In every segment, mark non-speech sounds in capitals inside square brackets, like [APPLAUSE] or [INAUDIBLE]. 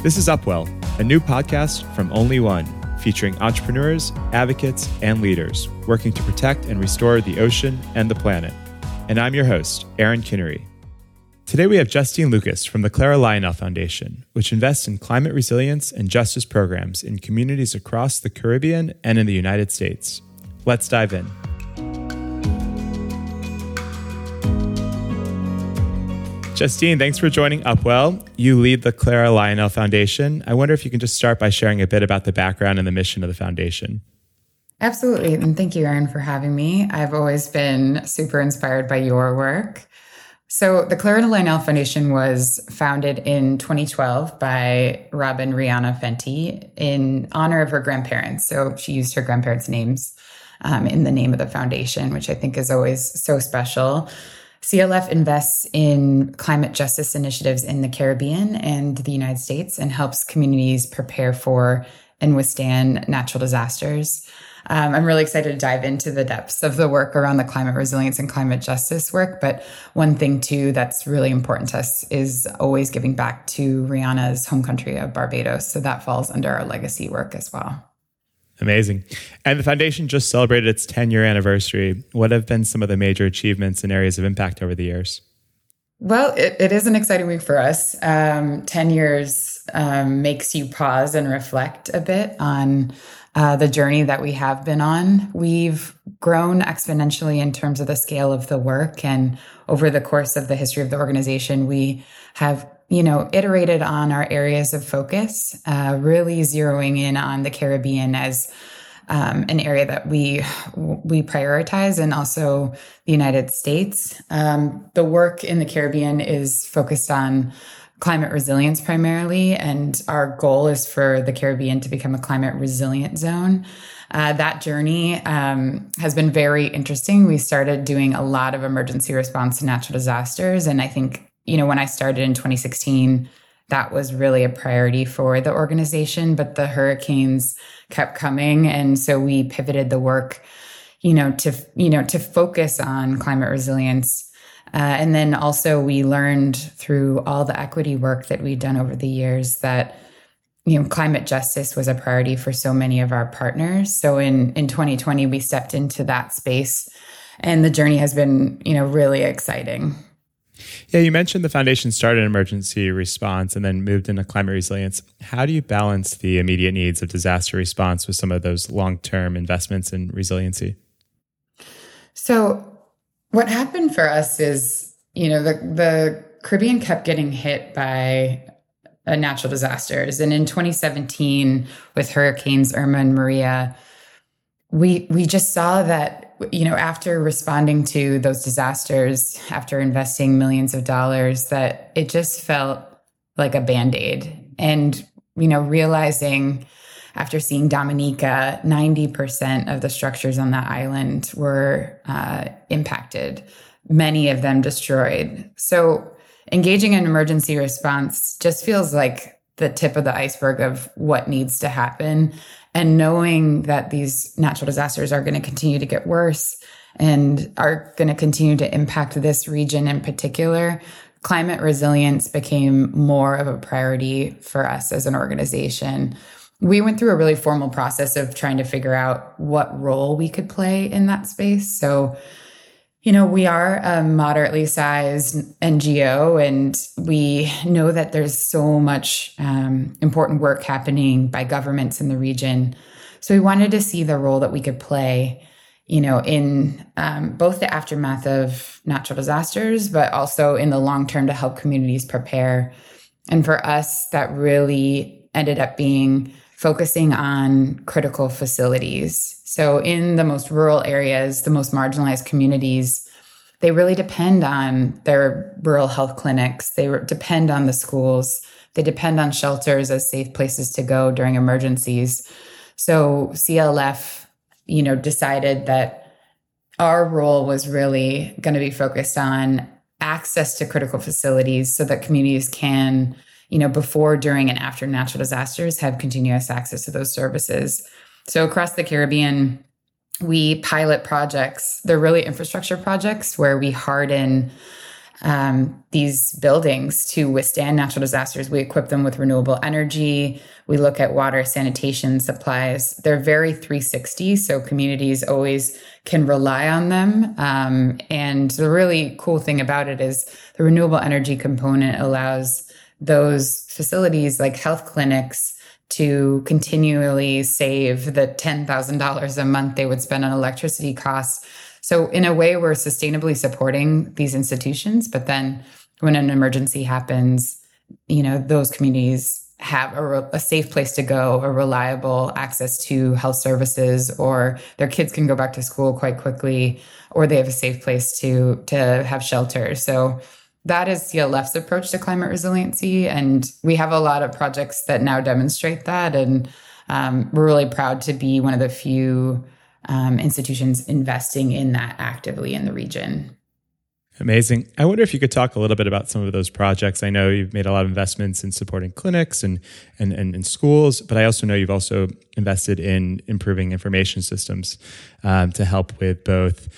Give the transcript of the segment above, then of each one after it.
This is Upwell, a new podcast from Only One, featuring entrepreneurs, advocates, and leaders working to protect and restore the ocean and the planet. And I'm your host, Aaron Kinnery. Today we have Justine Lucas from the Clara Lionel Foundation, which invests in climate resilience and justice programs in communities across the Caribbean and in the United States. Let's dive in. Justine, thanks for joining Upwell. You lead the Clara Lionel Foundation. I wonder if you can just start by sharing a bit about the background and the mission of the foundation. Absolutely. And thank you, Aaron, for having me. I've always been super inspired by your work. So, the Clara Lionel Foundation was founded in 2012 by Robyn Rihanna Fenty in honor of her grandparents. So, she used her grandparents' names um, in the name of the foundation, which I think is always so special. CLF invests in climate justice initiatives in the Caribbean and the United States and helps communities prepare for and withstand natural disasters. Um, I'm really excited to dive into the depths of the work around the climate resilience and climate justice work. But one thing, too, that's really important to us is always giving back to Rihanna's home country of Barbados. So that falls under our legacy work as well. Amazing. And the foundation just celebrated its 10 year anniversary. What have been some of the major achievements and areas of impact over the years? Well, it, it is an exciting week for us. Um, 10 years um, makes you pause and reflect a bit on uh, the journey that we have been on. We've grown exponentially in terms of the scale of the work. And over the course of the history of the organization, we have you know, iterated on our areas of focus, uh, really zeroing in on the Caribbean as um, an area that we we prioritize, and also the United States. Um, the work in the Caribbean is focused on climate resilience primarily, and our goal is for the Caribbean to become a climate resilient zone. Uh, that journey um, has been very interesting. We started doing a lot of emergency response to natural disasters, and I think you know, when I started in 2016, that was really a priority for the organization, but the hurricanes kept coming. And so we pivoted the work, you know, to, you know, to focus on climate resilience. Uh, and then also we learned through all the equity work that we'd done over the years that, you know, climate justice was a priority for so many of our partners. So in, in 2020, we stepped into that space and the journey has been, you know, really exciting. Yeah, you mentioned the foundation started emergency response and then moved into climate resilience. How do you balance the immediate needs of disaster response with some of those long term investments in resiliency? So, what happened for us is, you know, the, the Caribbean kept getting hit by uh, natural disasters. And in 2017, with hurricanes Irma and Maria, we we just saw that you know, after responding to those disasters, after investing millions of dollars, that it just felt like a band aid. And, you know, realizing after seeing Dominica, 90% of the structures on that island were uh, impacted, many of them destroyed. So, engaging in emergency response just feels like the tip of the iceberg of what needs to happen and knowing that these natural disasters are going to continue to get worse and are going to continue to impact this region in particular, climate resilience became more of a priority for us as an organization. We went through a really formal process of trying to figure out what role we could play in that space. So, you know, we are a moderately sized NGO, and we know that there's so much um, important work happening by governments in the region. So we wanted to see the role that we could play, you know, in um, both the aftermath of natural disasters, but also in the long term to help communities prepare. And for us, that really ended up being focusing on critical facilities. So, in the most rural areas, the most marginalized communities, they really depend on their rural health clinics. They depend on the schools. They depend on shelters as safe places to go during emergencies. So, CLF, you know, decided that our role was really going to be focused on access to critical facilities so that communities can you know, before, during, and after natural disasters have continuous access to those services. So across the Caribbean, we pilot projects. They're really infrastructure projects where we harden um, these buildings to withstand natural disasters. We equip them with renewable energy. We look at water sanitation supplies. They're very 360, so communities always can rely on them. Um, and the really cool thing about it is the renewable energy component allows those facilities like health clinics to continually save the $10,000 a month they would spend on electricity costs so, in a way, we're sustainably supporting these institutions. But then when an emergency happens, you know, those communities have a, a, safe place to go, a reliable access to health services, or their kids can go back to school quite quickly, or they have a safe place to to have shelter. So that is CLF's approach to climate resiliency, and we have a lot of projects that now demonstrate that, and um, we're really proud to be one of the few um, institutions investing in that actively in the region. Amazing. I wonder if you could talk a little bit about some of those projects. I know you've made a lot of investments in supporting clinics and and, and, and schools, but I also know you've also invested in improving information systems um, to help with both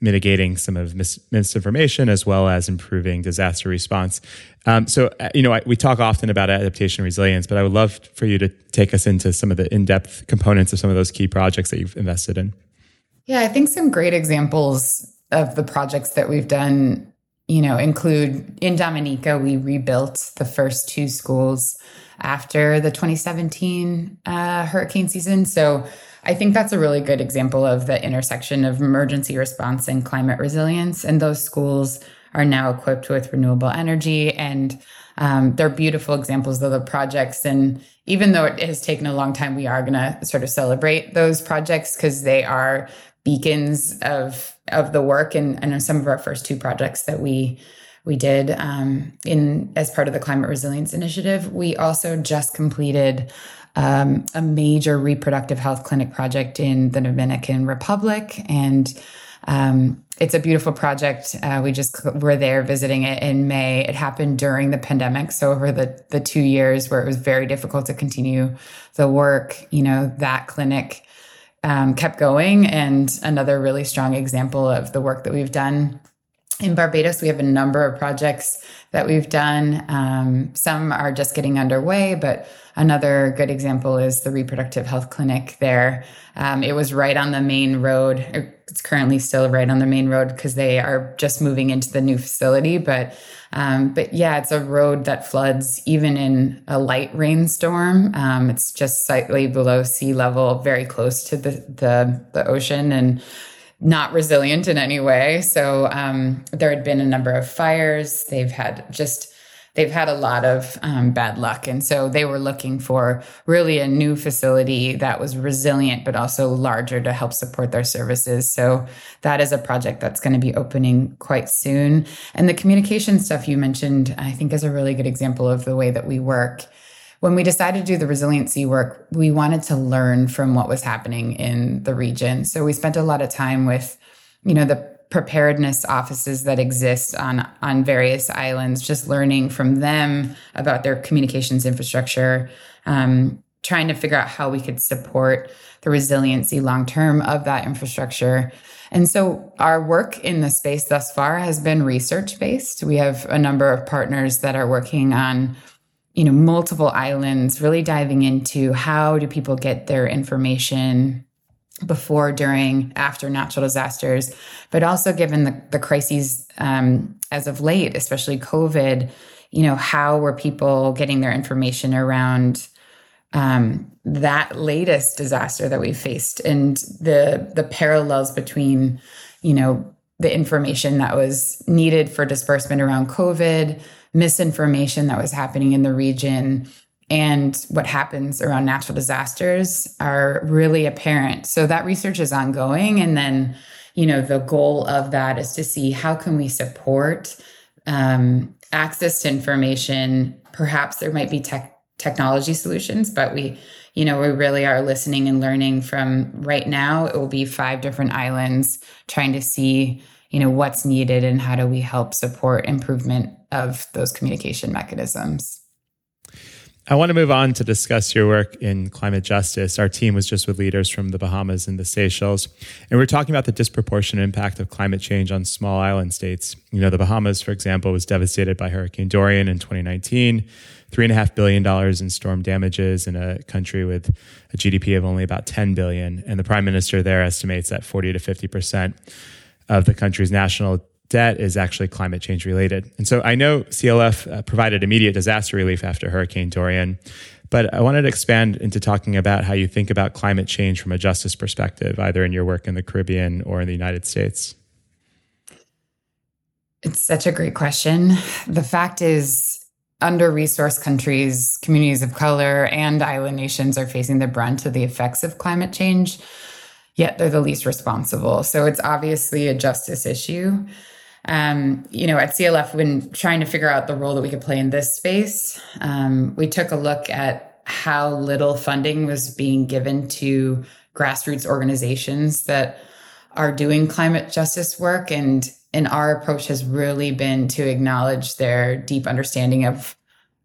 mitigating some of mis- misinformation as well as improving disaster response. Um, so, uh, you know, I, we talk often about adaptation resilience, but I would love for you to take us into some of the in depth components of some of those key projects that you've invested in. Yeah, I think some great examples of the projects that we've done, you know, include in Dominica, we rebuilt the first two schools after the 2017 uh, hurricane season. So, I think that's a really good example of the intersection of emergency response and climate resilience. And those schools are now equipped with renewable energy and um, they're beautiful examples of the projects. And even though it has taken a long time, we are going to sort of celebrate those projects because they are beacons of of the work and, and some of our first two projects that we we did um, in as part of the climate resilience initiative. We also just completed um, a major reproductive health clinic project in the Dominican Republic. And um, it's a beautiful project. Uh, we just were there visiting it in May. It happened during the pandemic. So over the, the two years where it was very difficult to continue the work, you know, that clinic um, kept going. And another really strong example of the work that we've done in Barbados, we have a number of projects that we've done. Um, some are just getting underway, but another good example is the reproductive health clinic there. Um, it was right on the main road. It's currently still right on the main road because they are just moving into the new facility. But um, but yeah, it's a road that floods even in a light rainstorm. Um, it's just slightly below sea level, very close to the the, the ocean, and not resilient in any way. So um, there had been a number of fires. They've had just they've had a lot of um, bad luck, and so they were looking for really a new facility that was resilient but also larger to help support their services. So that is a project that's going to be opening quite soon. And the communication stuff you mentioned, I think, is a really good example of the way that we work when we decided to do the resiliency work, we wanted to learn from what was happening in the region. So we spent a lot of time with, you know, the preparedness offices that exist on on various islands, just learning from them about their communications infrastructure, um, trying to figure out how we could support the resiliency long term of that infrastructure. And so our work in the space thus far has been research based. We have a number of partners that are working on you know multiple islands really diving into how do people get their information before during after natural disasters but also given the, the crises um, as of late especially covid you know how were people getting their information around um, that latest disaster that we faced and the the parallels between you know the information that was needed for disbursement around covid misinformation that was happening in the region and what happens around natural disasters are really apparent. So that research is ongoing. And then, you know, the goal of that is to see how can we support um, access to information. Perhaps there might be tech technology solutions, but we, you know, we really are listening and learning from right now. It will be five different islands trying to see you know what's needed and how do we help support improvement of those communication mechanisms I want to move on to discuss your work in climate justice. Our team was just with leaders from the Bahamas and the Seychelles, and we're talking about the disproportionate impact of climate change on small island states. You know, the Bahamas, for example, was devastated by Hurricane Dorian in 2019, $3.5 billion in storm damages in a country with a GDP of only about 10 billion. And the prime minister there estimates that 40 to 50% of the country's national debt is actually climate change related. And so I know CLF uh, provided immediate disaster relief after Hurricane Dorian, but I wanted to expand into talking about how you think about climate change from a justice perspective, either in your work in the Caribbean or in the United States. It's such a great question. The fact is, under resourced countries, communities of color, and island nations are facing the brunt of the effects of climate change, yet they're the least responsible. So it's obviously a justice issue um, you know, at CLF, when trying to figure out the role that we could play in this space, um, we took a look at how little funding was being given to grassroots organizations that are doing climate justice work. And, and our approach has really been to acknowledge their deep understanding of,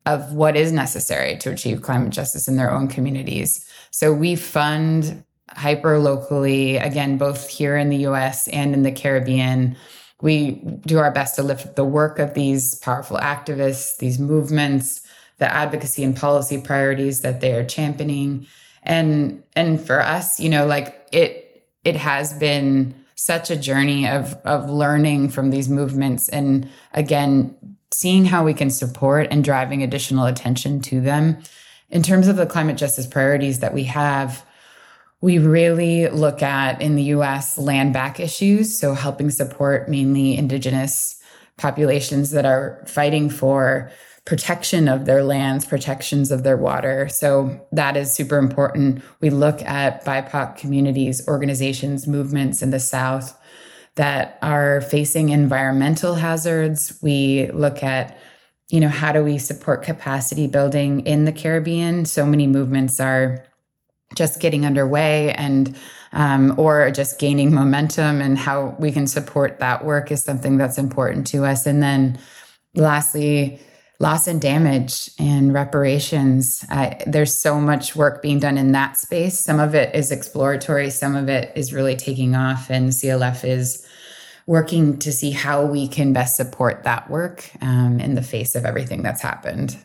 of what is necessary to achieve climate justice in their own communities. So we fund hyper locally, again, both here in the US and in the Caribbean we do our best to lift the work of these powerful activists, these movements, the advocacy and policy priorities that they are championing. And and for us, you know, like it it has been such a journey of of learning from these movements and again seeing how we can support and driving additional attention to them. In terms of the climate justice priorities that we have, we really look at in the US land back issues, so helping support mainly indigenous populations that are fighting for protection of their lands, protections of their water. So that is super important. We look at BIPOC communities, organizations, movements in the South that are facing environmental hazards. We look at you know how do we support capacity building in the Caribbean? So many movements are just getting underway and um, or just gaining momentum and how we can support that work is something that's important to us. And then lastly loss and damage and reparations. Uh, there's so much work being done in that space. Some of it is exploratory. Some of it is really taking off and clf is working to see how we can best support that work um, in the face of everything that's happened.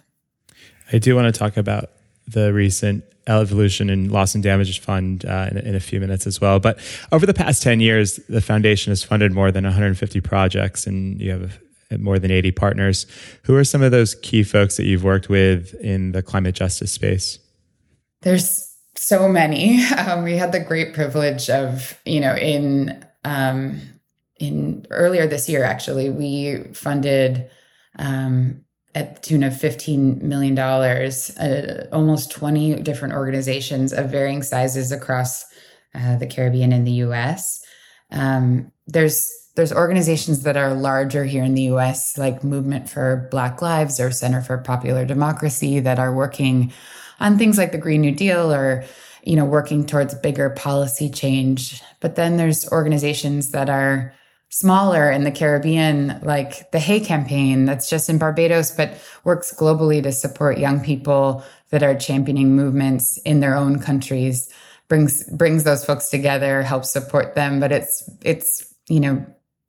I do want to talk about the recent Evolution in Loss and Damage Fund uh, in, in, a few minutes as well. But over the past 10 years, the foundation has funded more than 150 projects and you have more than 80 partners. Who are some of those key folks that you've worked with in the climate justice space? There's so many. [LAUGHS] Um, we had the great privilege of, you know, in um, in earlier this year, actually, we funded um, at the tune of $15 million, uh, almost 20 different organizations of varying sizes across uh, the Caribbean and the US. Um, there's there's organizations that are larger here in the US, like Movement for Black Lives or Center for Popular Democracy, that are working on things like the Green New Deal or you know working towards bigger policy change. But then there's organizations that are smaller in the Caribbean, like the Hay Campaign, that's just in Barbados, but works globally to support young people that are championing movements in their own countries. brings brings those folks together, helps support them, but it's it's you know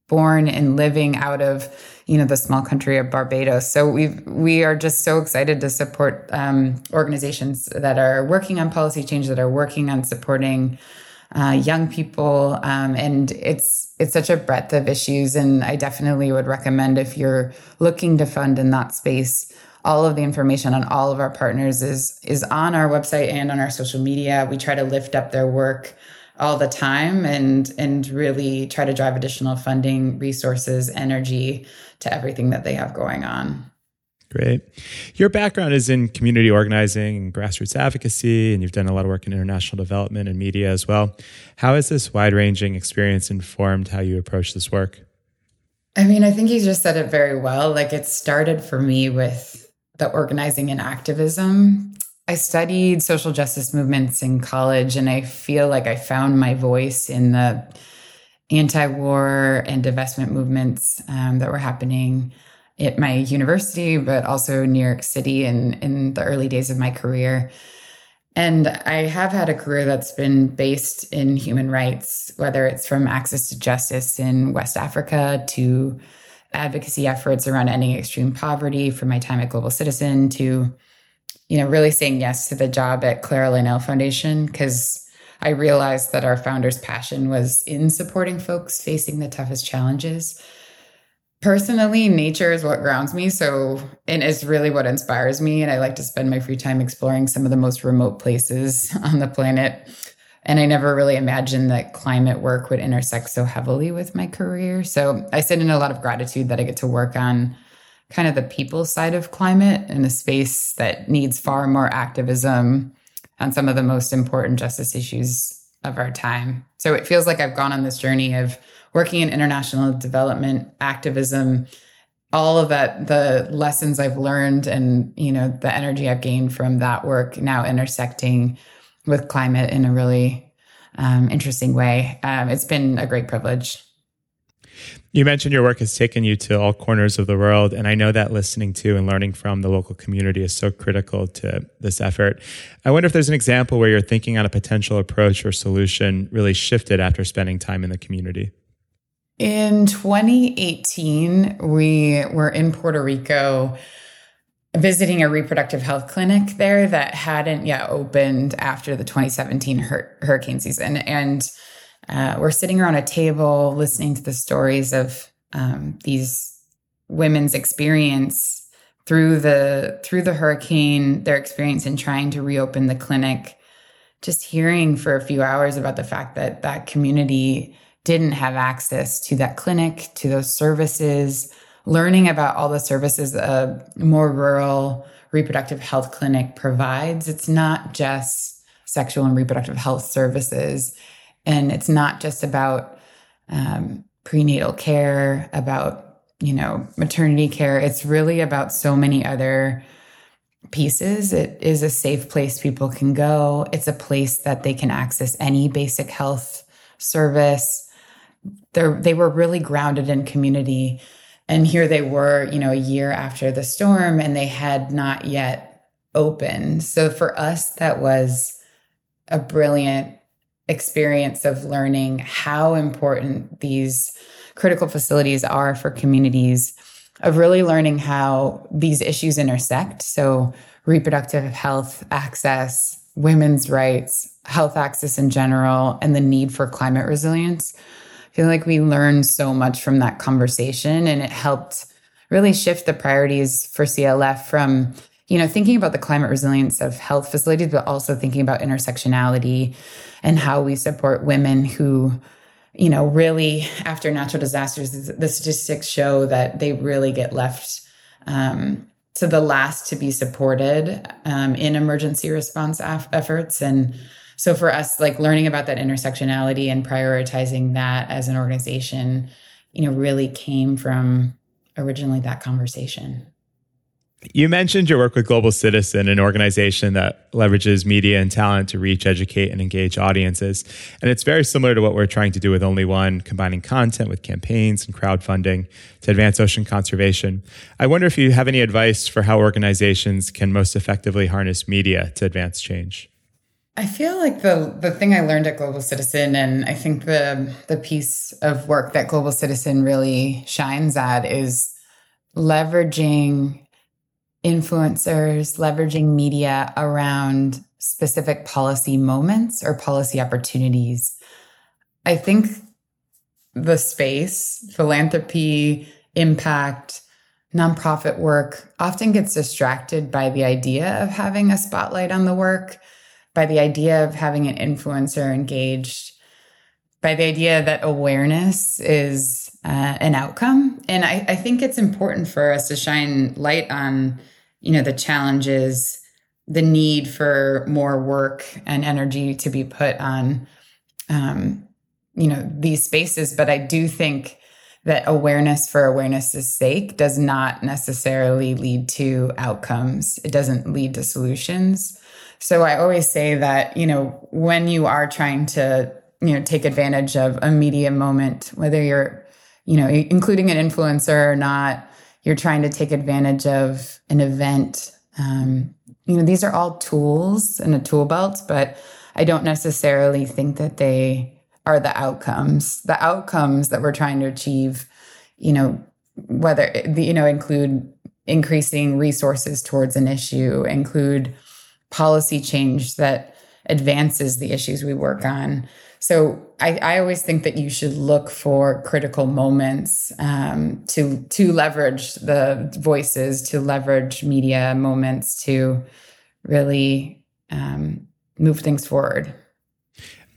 born and living out of you know the small country of Barbados. So we we are just so excited to support um, organizations that are working on policy change, that are working on supporting uh, young people, um, and it's it's such a breadth of issues. And I definitely would recommend if you're looking to fund in that space, all of the information on all of our partners is is on our website and on our social media. We try to lift up their work all the time and and really try to drive additional funding, resources, energy to everything that they have going on. Great. Your background is in community organizing and grassroots advocacy, and you've done a lot of work in international development and media as well. How has this wide ranging experience informed how you approach this work? I mean, I think you just said it very well. Like it started for me with the organizing and activism. I studied social justice movements in college, and I feel like I found my voice in the anti war and divestment movements um, that were happening at my university, but also New York City in, in the early days of my career. And I have had a career that's been based in human rights, whether it's from access to justice in West Africa to advocacy efforts around ending extreme poverty from my time at Global Citizen to, you know, really saying yes to the job at Clara Lionel Foundation because I realized that our founder's passion was in supporting folks facing the toughest challenges personally nature is what grounds me so and is really what inspires me and i like to spend my free time exploring some of the most remote places [LAUGHS] on the planet. And i never really imagined that climate work would intersect so heavily with my career. So i sit in a lot of gratitude that i get to work on kind of the people side of climate in a space that needs far more activism on some of the most important justice issues of our time. So it feels like i've gone on this journey of working in international development activism all of that the lessons i've learned and you know the energy i've gained from that work now intersecting with climate in a really um, interesting way um, it's been a great privilege you mentioned your work has taken you to all corners of the world, and I know that listening to and learning from the local community is so critical to this effort. I wonder if there's an example where you're thinking on a potential approach or solution really shifted after spending time in the community. In 2018, we were in Puerto Rico visiting a reproductive health clinic there that hadn't yet opened after the 2017 hur- hurricane season. And uh, we're sitting around a table listening to the stories of um, these women's experience through the through the hurricane, their experience in trying to reopen the clinic. Just hearing for a few hours about the fact that that community didn't have access to that clinic, to those services, learning about all the services a more rural reproductive health clinic provides. It's not just sexual and reproductive health services. And it's not just about um, prenatal care, about, you know, maternity care. It's really about so many other pieces. It is a safe place people can go. It's a place that they can access any basic health service they they were really grounded in community. And here they were you know a year after the storm and they had not yet opened. So for us that was a brilliant experience of learning how important these critical facilities are for communities of really learning how these issues intersect. So reproductive health access women's rights health access in general and the need for climate resilience feel like we learned so much from that conversation and it helped really shift the priorities for CLF from you know thinking about the climate resilience of health facilities but also thinking about intersectionality and how we support women who you know really after natural disasters the statistics show that they really get left um, to the last to be supported um, in emergency response af- efforts. And so for us like learning about that intersectionality and prioritizing that as an organization you know really came from originally that conversation you mentioned your work with Global Citizen, an organization that leverages media and talent to reach, educate, and engage audiences. And it's very similar to what we're trying to do with Only One, combining content with campaigns and crowdfunding to advance ocean conservation. I wonder if you have any advice for how organizations can most effectively harness media to advance change. I feel like the the thing I learned at Global Citizen, and I think the the piece of work that Global Citizen really shines at is leveraging influencers, leveraging media around specific policy moments or policy opportunities. I think the space, philanthropy, impact, nonprofit work often gets distracted by the idea of having a spotlight on the work by the idea of having an influencer engaged, by the idea that awareness is uh, an outcome. And I, I think it's important for us to shine light on, you know, the challenges, the need for more work and energy to be put on, um, you know, these spaces. But I do think that awareness for awareness's sake does not necessarily lead to outcomes. It doesn't lead to solutions. So I always say that, you know, when you are trying to, you know, take advantage of a media moment, whether you're, you know, including an influencer or not, you're trying to take advantage of an event. Um, you know, these are all tools in a tool belt, but I don't necessarily think that they are the outcomes. The outcomes that we're trying to achieve, you know, whether you know include increasing resources towards an issue, include policy change that advances the issues we work on. So I, I always think that you should look for critical moments um, to to leverage the voices, to leverage media moments to really um, move things forward.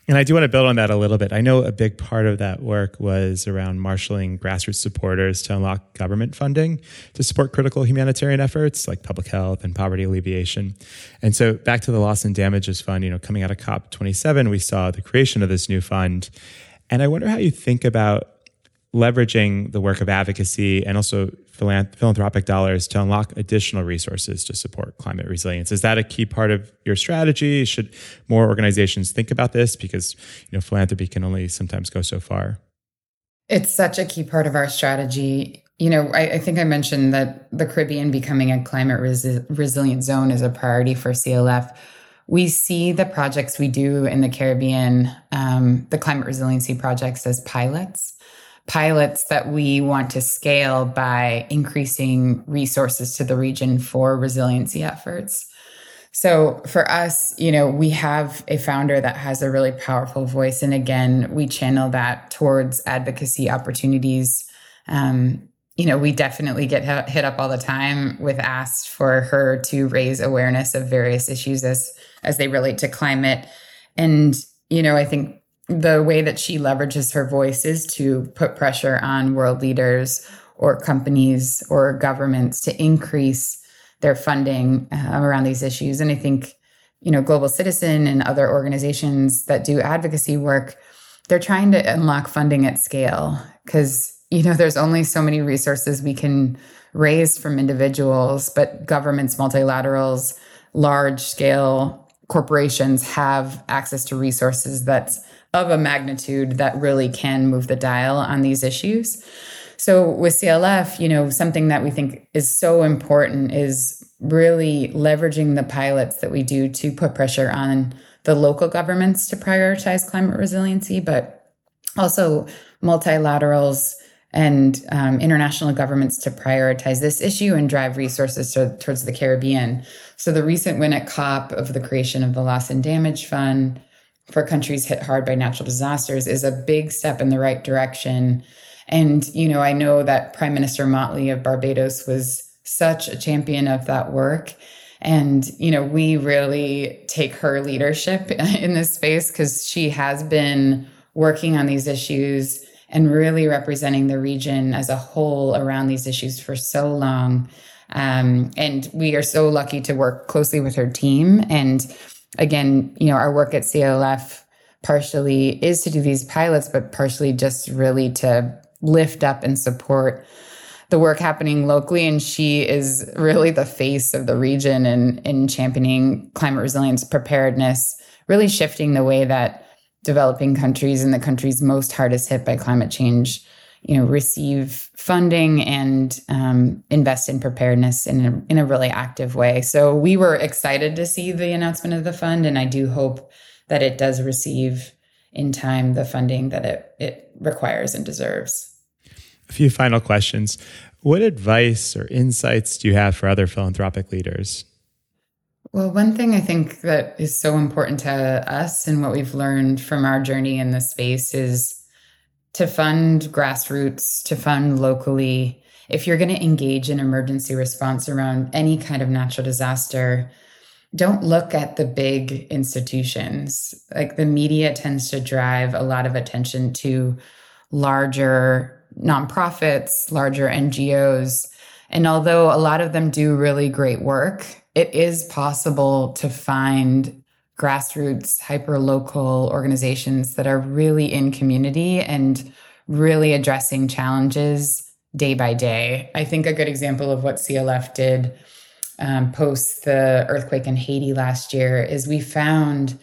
And I do want to build on that a little bit. I know a big part of that work was around marshaling grassroots supporters to unlock government funding to support critical humanitarian efforts like public health and poverty alleviation. And so back to the loss and damages fund, you know, coming out of COP27, we saw the creation of this new fund. And I wonder how you think about leveraging the work of advocacy and also philanthropic dollars to unlock additional resources to support climate resilience. Is that a key part of your strategy? Should more organizations think about this? Because you know, philanthropy can only sometimes go so far. It's such a key part of our strategy. You know, I, I think I mentioned that the Caribbean becoming a climate resi- resilient zone is a priority for CLF we see the projects we do in the Caribbean, um, the climate resiliency projects, as pilots pilots that we want to scale by increasing resources to the region for resiliency efforts. So for us, you know, we have a founder that has a really powerful voice. And again, we channel that towards advocacy opportunities. Um, you know, we definitely get hit up all the time with asked for her to raise awareness of various issues as as they relate to climate. And, you know, I think the way that she leverages her voice is to put pressure on world leaders or companies or governments to increase their funding uh, around these issues. And I think, you know, Global Citizen and other organizations that do advocacy work, they're trying to unlock funding at scale because, you know, there's only so many resources we can raise from individuals, but governments, multilaterals, large scale corporations have access to resources that's of a magnitude that really can move the dial on these issues. So with CLF, you know, something that we think is so important is really leveraging the pilots that we do to put pressure on the local governments to prioritize climate resiliency, but also multilaterals and um, international governments to prioritize this issue and drive resources to, towards the Caribbean. So the recent win at COP of the creation of the Loss and Damage Fund for countries hit hard by natural disasters is a big step in the right direction. And, you know, I know that Prime Minister Mottley of Barbados was such a champion of that work. And, you know, we really take her leadership [LAUGHS] in this space because she has been working on these issues and really representing the region as a whole around these issues for so long. Um, and we are so lucky to work closely with her team. And again, you know, our work at CLF partially is to do these pilots, but partially just really to lift up and support the work happening locally. And she is really the face of the region and in championing climate resilience preparedness, really shifting the way that developing countries and the countries most hardest hit by climate change you know receive funding and um, invest in preparedness in a, in a really active way. So we were excited to see the announcement of the fund and i do hope that it does receive in time the funding that it, it requires and deserves. A few final questions. What advice or insights do you have for other philanthropic leaders? Well, one thing I think that is so important to us and what we've learned from our journey in this space is to fund grassroots, to fund locally. If you're going to engage in emergency response around any kind of natural disaster, don't look at the big institutions. Like the media tends to drive a lot of attention to larger nonprofits, larger NGOs. And although a lot of them do really great work, it is possible to find grassroots, hyper local organizations that are really in community and really addressing challenges day by day. I think a good example of what CLF did um, post the earthquake in Haiti last year is we found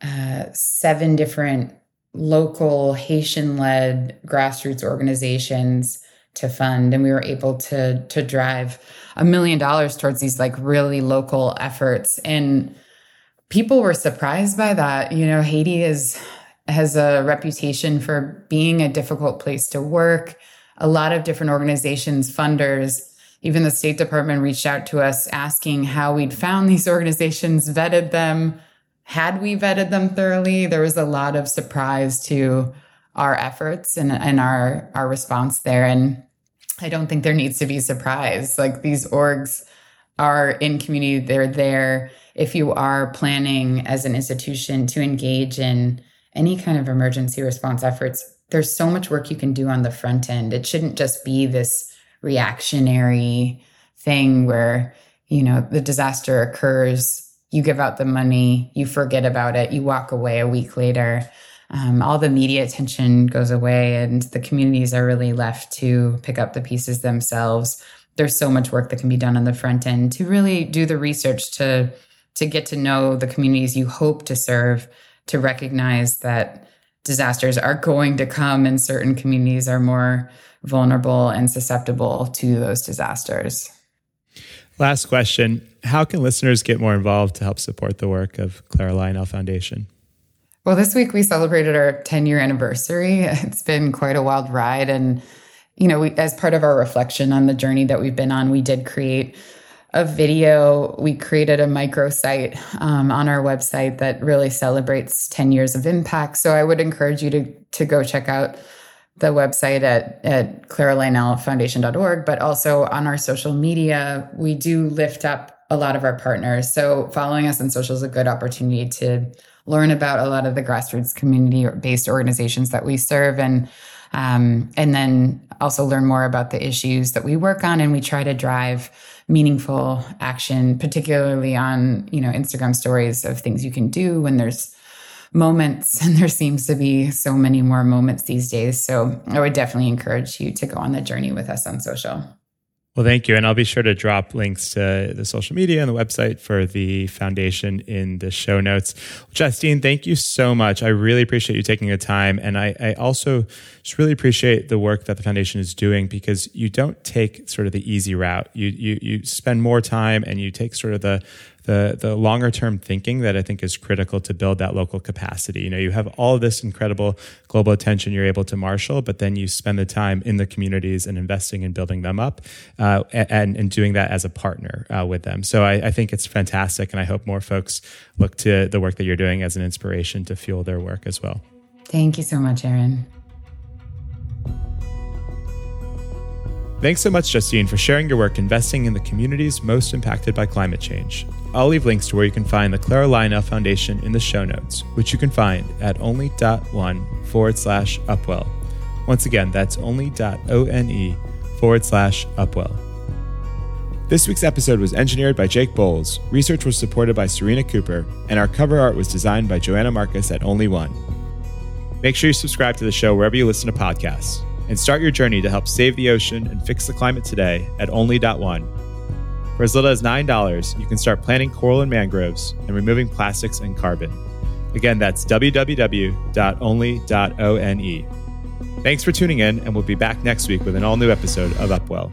uh, seven different local Haitian led grassroots organizations to fund and we were able to to drive a million dollars towards these like really local efforts and people were surprised by that. You know haiti is has a reputation for being a difficult place to work. A lot of different organizations funders even the state department reached out to us asking how we'd found these [LAUGHS] organizations vetted them. Had we vetted them thoroughly? There was a lot of surprise to our efforts and, and our our response there. And i don't think there needs to be surprise. Like these orgs are in community they're there. If you are planning as an institution to engage in any kind of emergency response efforts there's so much work you can do on the front end. It shouldn't just be this reactionary thing where you know the disaster occurs you give out the money you forget about it you walk away a week later. Um, all the media attention goes away and the communities are really left to pick up the pieces themselves there's so much work that can be done on the front end to really do the research to to get to know the communities you hope to serve to recognize that disasters are going to come and certain communities are more vulnerable and susceptible to those disasters last question how can listeners get more involved to help support the work of clara lionel foundation well, this week we celebrated our 10 year anniversary. [LAUGHS] It's been quite a wild ride. And, you know, we, as part of our reflection on the journey that we've been on, we did create a video. We created a microsite um, on our website that really celebrates 10 years of impact. So I would encourage you to, to go check out the website at, at claralionelfoundation.org, but also on our social media, we do lift up a lot of our partners. So following us on social is a good opportunity to learn about a lot of the grassroots community based organizations that we serve and um, and then also learn more about the issues that we work on and we try to drive meaningful action particularly on you know instagram stories of things you can do when there's moments [LAUGHS] and there seems to be so many more moments these days. So i would definitely encourage you to go on the journey with us on social well, thank you. And I'll be sure to drop links to the social media and the website for the foundation in the show notes. Justine, thank you so much. I really appreciate you taking the time. And I, I also just really appreciate the work that the foundation is doing because you don't take sort of the easy route. You, you, you spend more time and you take sort of the the the longer term thinking that I think is critical to build that local capacity. You know, you have all this incredible global attention you're able to marshal, but then you spend the time in the communities and investing in building them up, uh, and and doing that as a partner uh, with them. So I, I think it's fantastic, and I hope more folks look to the work that you're doing as an inspiration to fuel their work as well. Thank you so much, Aaron. Thanks so much, Justine, for sharing your work investing in the communities most impacted by climate change. I'll leave links to where you can find the Clara Lionel Foundation in the show notes, which you can find at only.one forward slash upwell. Once again, that's only.one forward slash upwell. This week's episode was engineered by Jake Bowles, research was supported by Serena Cooper, and our cover art was designed by Joanna Marcus at Only One. Make sure you subscribe to the show wherever you listen to podcasts, and start your journey to help save the ocean and fix the climate today at only.one for as little as $9, you can start planting coral and mangroves and removing plastics and carbon. Again, that's www.only.one. Thanks for tuning in, and we'll be back next week with an all new episode of Upwell.